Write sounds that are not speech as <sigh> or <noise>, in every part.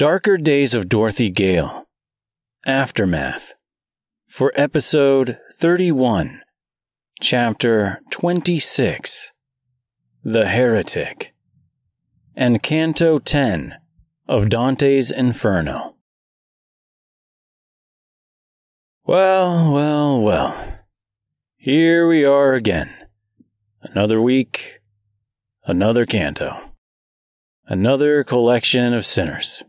Darker Days of Dorothy Gale. Aftermath. For episode 31, chapter 26, The Heretic. And Canto 10 of Dante's Inferno. Well, well, well. Here we are again. Another week, another canto, another collection of sinners.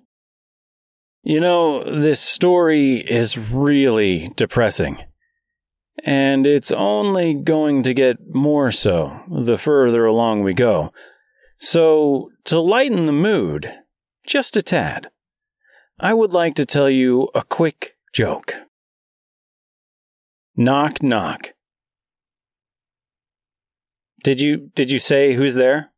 You know, this story is really depressing. And it's only going to get more so the further along we go. So, to lighten the mood, just a tad, I would like to tell you a quick joke. Knock, knock. Did you did you say who's there?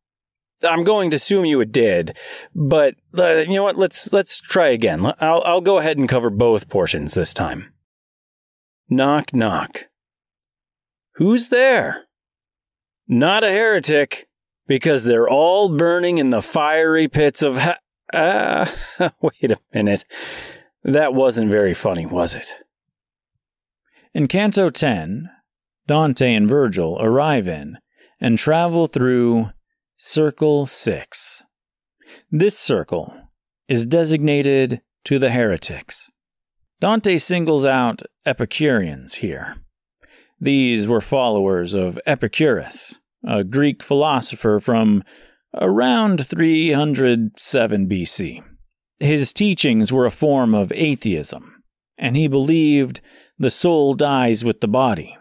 I'm going to assume you did, but uh, you know what? Let's let's try again. I'll I'll go ahead and cover both portions this time. Knock knock. Who's there? Not a heretic, because they're all burning in the fiery pits of ha- <laughs> Ah, <laughs> wait a minute. That wasn't very funny, was it? In Canto 10, Dante and Virgil arrive in and travel through Circle 6. This circle is designated to the heretics. Dante singles out Epicureans here. These were followers of Epicurus, a Greek philosopher from around 307 BC. His teachings were a form of atheism, and he believed the soul dies with the body,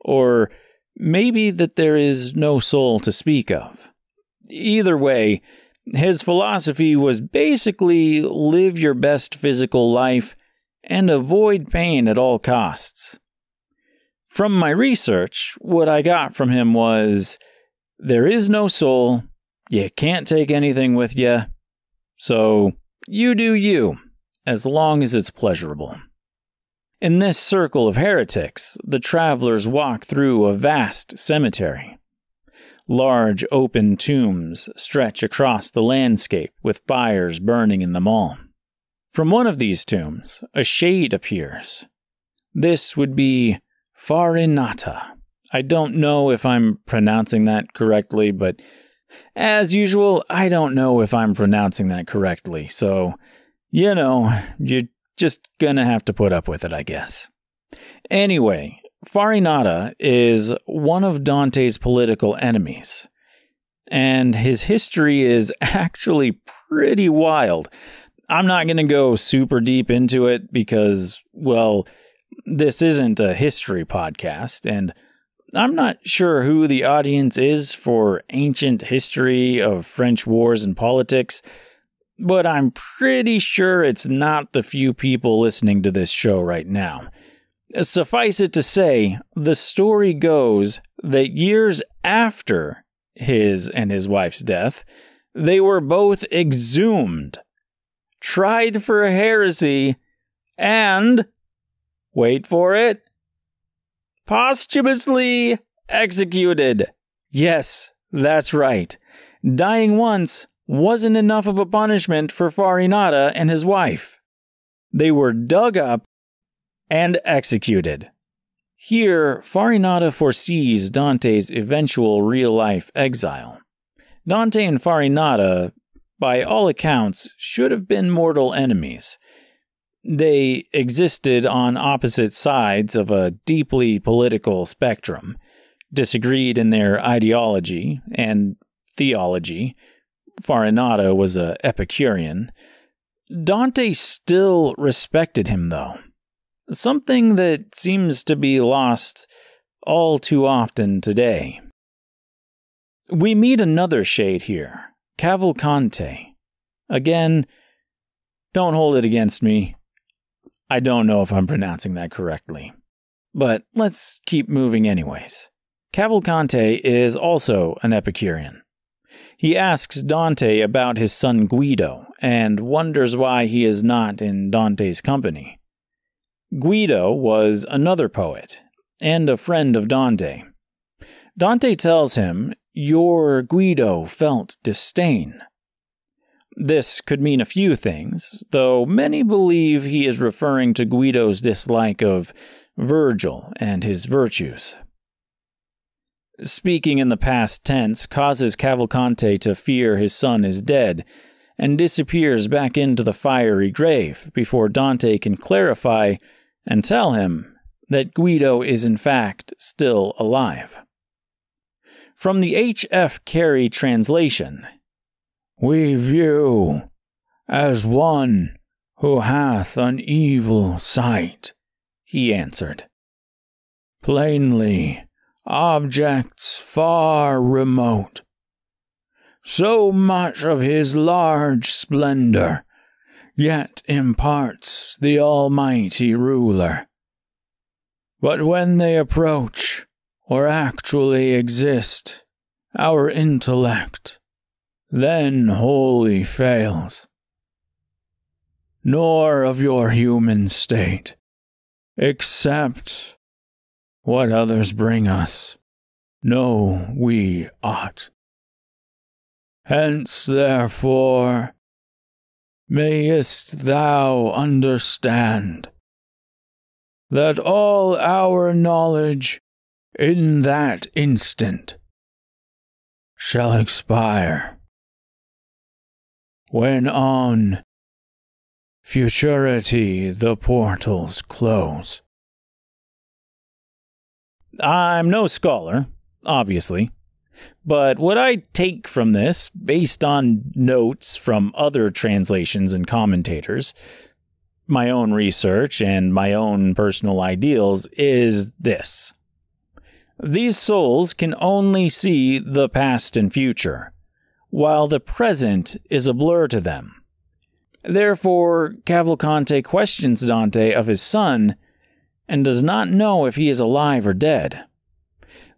or maybe that there is no soul to speak of. Either way, his philosophy was basically live your best physical life and avoid pain at all costs. From my research, what I got from him was there is no soul, you can't take anything with you, so you do you, as long as it's pleasurable. In this circle of heretics, the travelers walk through a vast cemetery. Large open tombs stretch across the landscape with fires burning in them all. From one of these tombs, a shade appears. This would be Farinata. I don't know if I'm pronouncing that correctly, but as usual, I don't know if I'm pronouncing that correctly, so, you know, you're just gonna have to put up with it, I guess. Anyway, Farinata is one of Dante's political enemies, and his history is <laughs> actually pretty wild. I'm not going to go super deep into it because, well, this isn't a history podcast, and I'm not sure who the audience is for ancient history of French wars and politics, but I'm pretty sure it's not the few people listening to this show right now. Suffice it to say, the story goes that years after his and his wife's death, they were both exhumed, tried for heresy, and, wait for it, posthumously executed. Yes, that's right. Dying once wasn't enough of a punishment for Farinata and his wife. They were dug up and executed. Here, Farinata foresees Dante's eventual real life exile. Dante and Farinata, by all accounts, should have been mortal enemies. They existed on opposite sides of a deeply political spectrum, disagreed in their ideology and theology. Farinata was a Epicurean. Dante still respected him, though something that seems to be lost all too often today. We meet another shade here, Cavalcante. Again, don't hold it against me. I don't know if I'm pronouncing that correctly. But let's keep moving, anyways. Cavalcante is also an Epicurean. He asks Dante about his son Guido and wonders why he is not in Dante's company. Guido was another poet and a friend of Dante. Dante tells him, Your Guido felt disdain. This could mean a few things, though many believe he is referring to Guido's dislike of Virgil and his virtues. Speaking in the past tense causes Cavalcante to fear his son is dead and disappears back into the fiery grave before Dante can clarify and tell him that Guido is in fact still alive. From the H.F. Carey translation, we view as one who hath an evil sight, he answered. Plainly, objects far remote. So much of his large splendor yet imparts the Almighty Ruler. But when they approach or actually exist, our intellect then wholly fails. Nor of your human state, except what others bring us, know we ought. Hence, therefore, mayest thou understand that all our knowledge in that instant shall expire when on futurity the portals close. I'm no scholar, obviously, but what I take from this, based on notes from other translations and commentators, my own research, and my own personal ideals, is this. These souls can only see the past and future while the present is a blur to them. Therefore, Cavalcante questions Dante of his son and does not know if he is alive or dead.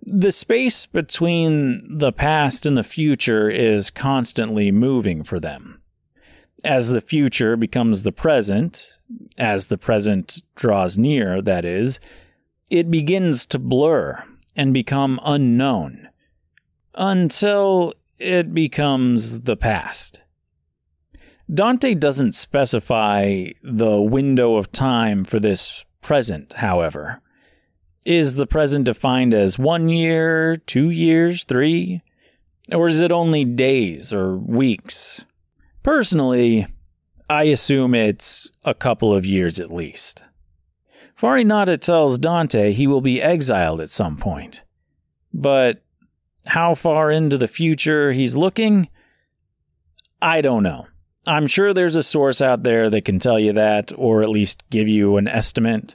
The space between the past and the future is constantly moving for them. As the future becomes the present, as the present draws near, that is, it begins to blur and become unknown until it becomes the past. Dante doesn't specify the window of time for this present, however. Is the present defined as one year, two years, three? Or is it only days or weeks? Personally, I assume it's a couple of years at least. Farinata tells Dante he will be exiled at some point. But how far into the future he's looking, I don't know. I'm sure there's a source out there that can tell you that, or at least give you an estimate.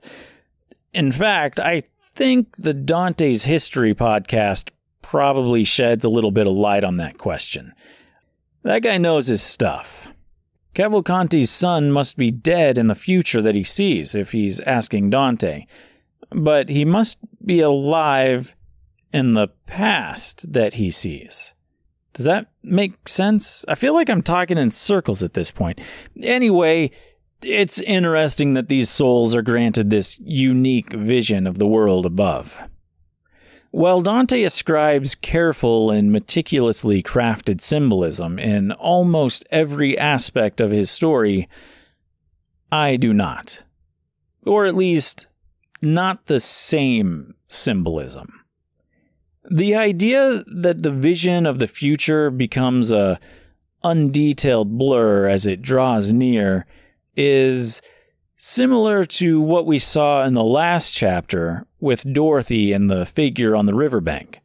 In fact, I think the Dante's History podcast probably sheds a little bit of light on that question. That guy knows his stuff. Cavalcanti's son must be dead in the future that he sees if he's asking Dante, but he must be alive in the past that he sees. Does that make sense? I feel like I'm talking in circles at this point. Anyway, it's interesting that these souls are granted this unique vision of the world above. While Dante ascribes careful and meticulously crafted symbolism in almost every aspect of his story, I do not. Or at least, not the same symbolism. The idea that the vision of the future becomes a undetailed blur as it draws near is similar to what we saw in the last chapter with Dorothy and the figure on the riverbank.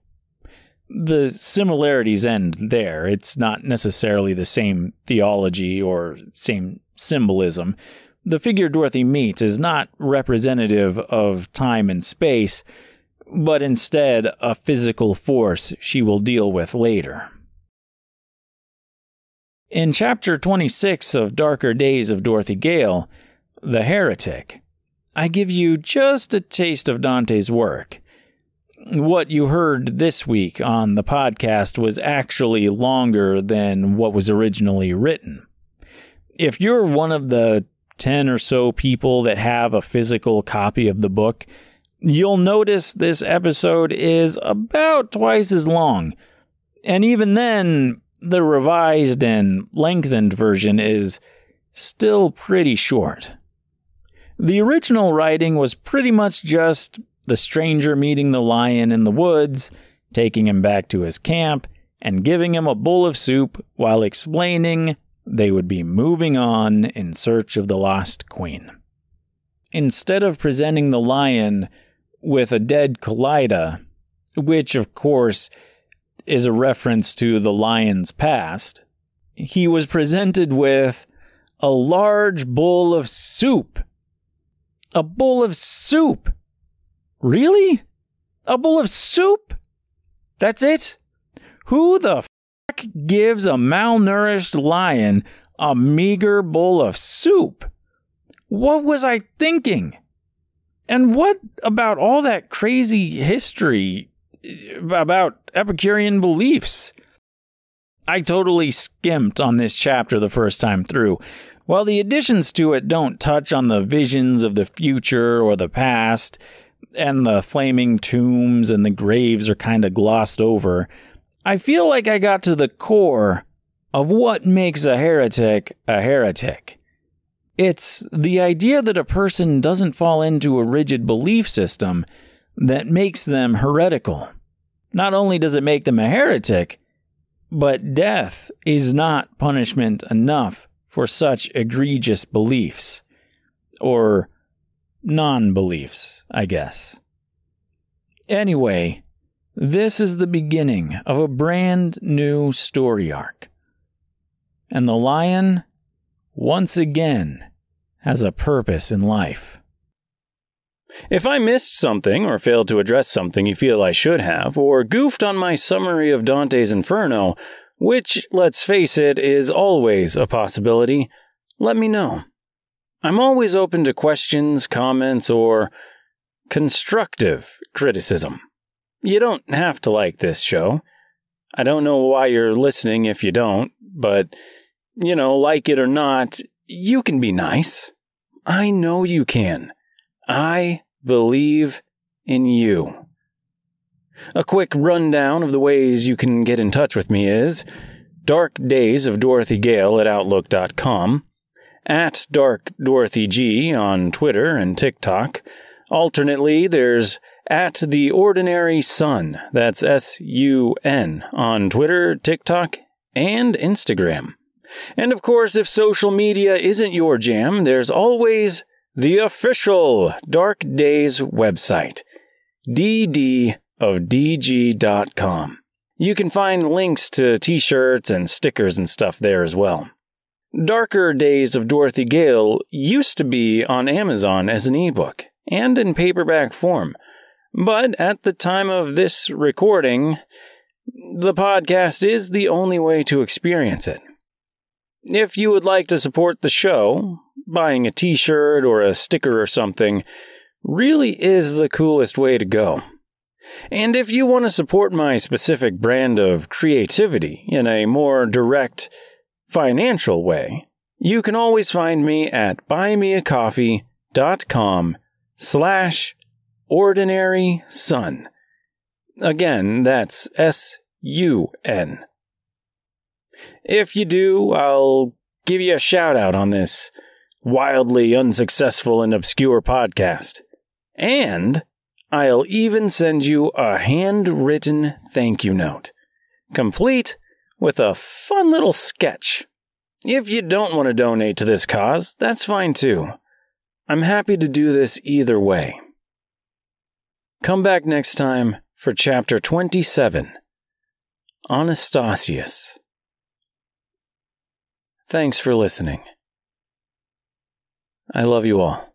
The similarities end there. It's not necessarily the same theology or same symbolism. The figure Dorothy meets is not representative of time and space but instead a physical force she will deal with later. In chapter 26 of Darker Days of Dorothy Gale, The Heretic, I give you just a taste of Dante's work. What you heard this week on the podcast was actually longer than what was originally written. If you're one of the 10 or so people that have a physical copy of the book, You'll notice this episode is about twice as long. And even then, the revised and lengthened version is still pretty short. The original writing was pretty much just the stranger meeting the lion in the woods, taking him back to his camp, and giving him a bowl of soup while explaining they would be moving on in search of the lost queen. Instead of presenting the lion with a dead Kalidah, which of course is a reference to the lion's past, he was presented with a large bowl of soup. A bowl of soup. Really? A bowl of soup? That's it? Who the fuck gives a malnourished lion a meager bowl of soup? What was I thinking? And what about all that crazy history about Epicurean beliefs? I totally skimped on this chapter the first time through. While the additions to it don't touch on the visions of the future or the past, and the flaming tombs and the graves are kind of glossed over, I feel like I got to the core of what makes a heretic a heretic. It's the idea that a person doesn't fall into a rigid belief system that makes them heretical. Not only does it make them a heretic, but death is not punishment enough for such egregious beliefs. Or non beliefs, I guess. Anyway, this is the beginning of a brand new story arc. And the lion, once again, has a purpose in life. If I missed something or failed to address something you feel I should have, or goofed on my summary of Dante's Inferno, which, let's face it, is always a possibility, let me know. I'm always open to questions, comments, or constructive criticism. You don't have to like this show. I don't know why you're listening if you don't, but, you know, like it or not, you can be nice. I know you can. I believe in you. A quick rundown of the ways you can get in touch with me is Dark Days of Dorothy Gale at Outlook.com, at Dark Dorothy G on Twitter and TikTok. Alternately, there's at The Ordinary Sun, that's S U N, on Twitter, TikTok, and Instagram. And of course, if social media isn't your jam, there's always the official Dark Days website, ddofdg.com. You can find links to t shirts and stickers and stuff there as well. Darker Days of Dorothy Gale used to be on Amazon as an ebook and in paperback form, but at the time of this recording, the podcast is the only way to experience it. If you would like to support the show, buying a t shirt or a sticker or something really is the coolest way to go. And if you want to support my specific brand of creativity in a more direct financial way, you can always find me at buymeacoffee.com slash ordinary sun. Again, that's S-U-N. If you do, I'll give you a shout out on this wildly unsuccessful and obscure podcast. And I'll even send you a handwritten thank you note, complete with a fun little sketch. If you don't want to donate to this cause, that's fine too. I'm happy to do this either way. Come back next time for chapter 27 Anastasius. Thanks for listening. I love you all.